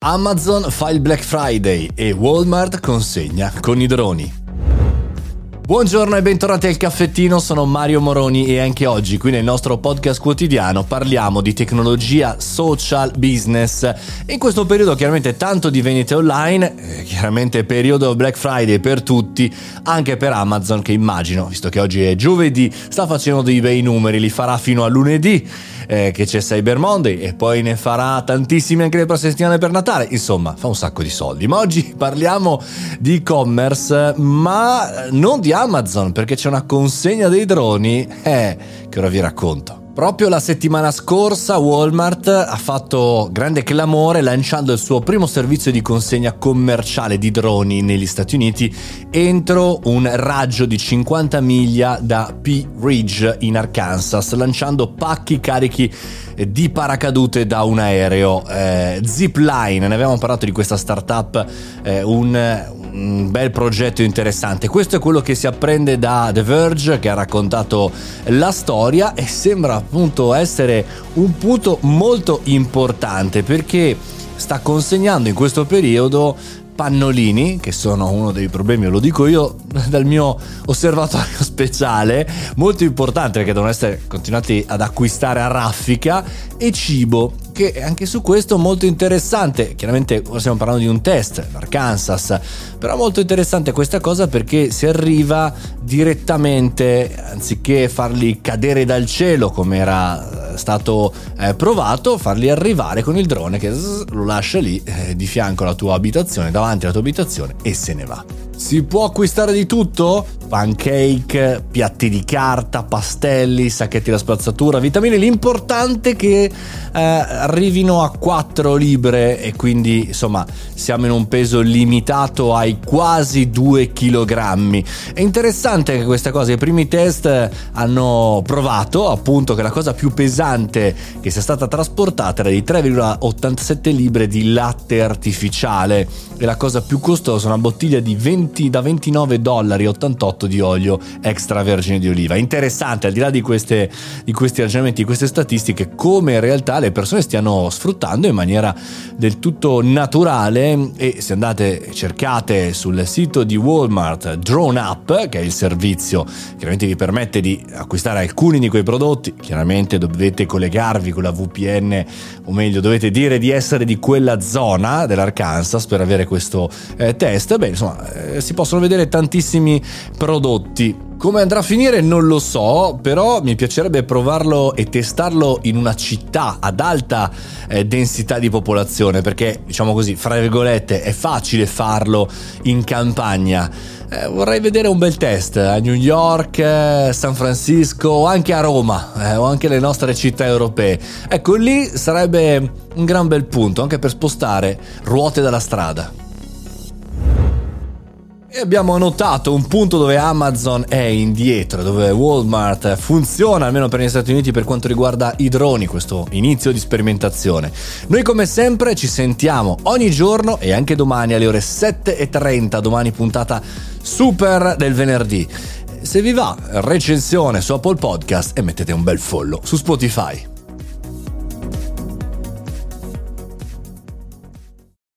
Amazon fa il Black Friday e Walmart consegna con i droni. Buongiorno e bentornati al caffettino, sono Mario Moroni e anche oggi qui nel nostro podcast quotidiano parliamo di tecnologia, social, business. In questo periodo chiaramente tanto di vendite online, eh, chiaramente periodo Black Friday per tutti, anche per Amazon che immagino, visto che oggi è giovedì, sta facendo dei bei numeri, li farà fino a lunedì eh, che c'è Cyber Monday e poi ne farà tantissimi anche le prossime settimane per Natale. Insomma, fa un sacco di soldi. Ma oggi parliamo di e-commerce, ma non di Amazon, perché c'è una consegna dei droni eh, che ora vi racconto. Proprio la settimana scorsa Walmart ha fatto grande clamore lanciando il suo primo servizio di consegna commerciale di droni negli Stati Uniti entro un raggio di 50 miglia da P Ridge in Arkansas, lanciando pacchi carichi di paracadute da un aereo. Eh, Zipline, ne avevamo parlato di questa startup, eh, un, un bel progetto interessante. Questo è quello che si apprende da The Verge che ha raccontato la storia e sembra appunto essere un punto molto importante perché sta consegnando in questo periodo pannolini, che sono uno dei problemi, lo dico io dal mio osservatorio speciale, molto importante perché devono essere continuati ad acquistare a raffica, e cibo che anche su questo molto interessante. Chiaramente stiamo parlando di un test, l'Arkansas, però molto interessante questa cosa perché si arriva direttamente, anziché farli cadere dal cielo come era stato eh, provato, farli arrivare con il drone che zzz, lo lascia lì eh, di fianco alla tua abitazione, davanti alla tua abitazione e se ne va. Si può acquistare di tutto? Pancake, piatti di carta, pastelli, sacchetti da spazzatura, vitamine. L'importante è che eh, arrivino a 4 libre e quindi insomma siamo in un peso limitato ai quasi 2 kg. È interessante che questa cosa, i primi test hanno provato appunto che la cosa più pesante che sia stata trasportata era di 3,87 libre di latte artificiale e la cosa più costosa una bottiglia di 20 20, da 29 dollari 88 di olio extravergine di oliva. Interessante, al di là di, queste, di questi ragionamenti, di queste statistiche, come in realtà le persone stiano sfruttando in maniera del tutto naturale e se andate cercate sul sito di Walmart Drone Up, che è il servizio chiaramente vi permette di acquistare alcuni di quei prodotti, chiaramente dovete collegarvi con la VPN o meglio dovete dire di essere di quella zona dell'Arkansas per avere questo eh, test. Beh, insomma, eh, si possono vedere tantissimi prodotti. Come andrà a finire non lo so, però mi piacerebbe provarlo e testarlo in una città ad alta eh, densità di popolazione, perché diciamo così, fra virgolette, è facile farlo in campagna. Eh, vorrei vedere un bel test a New York, eh, San Francisco o anche a Roma eh, o anche le nostre città europee. Ecco, lì sarebbe un gran bel punto anche per spostare ruote dalla strada. Abbiamo notato un punto dove Amazon è indietro, dove Walmart funziona, almeno per gli Stati Uniti, per quanto riguarda i droni, questo inizio di sperimentazione. Noi come sempre ci sentiamo ogni giorno e anche domani alle ore 7.30, domani puntata super del venerdì. Se vi va, recensione su Apple Podcast e mettete un bel follow su Spotify.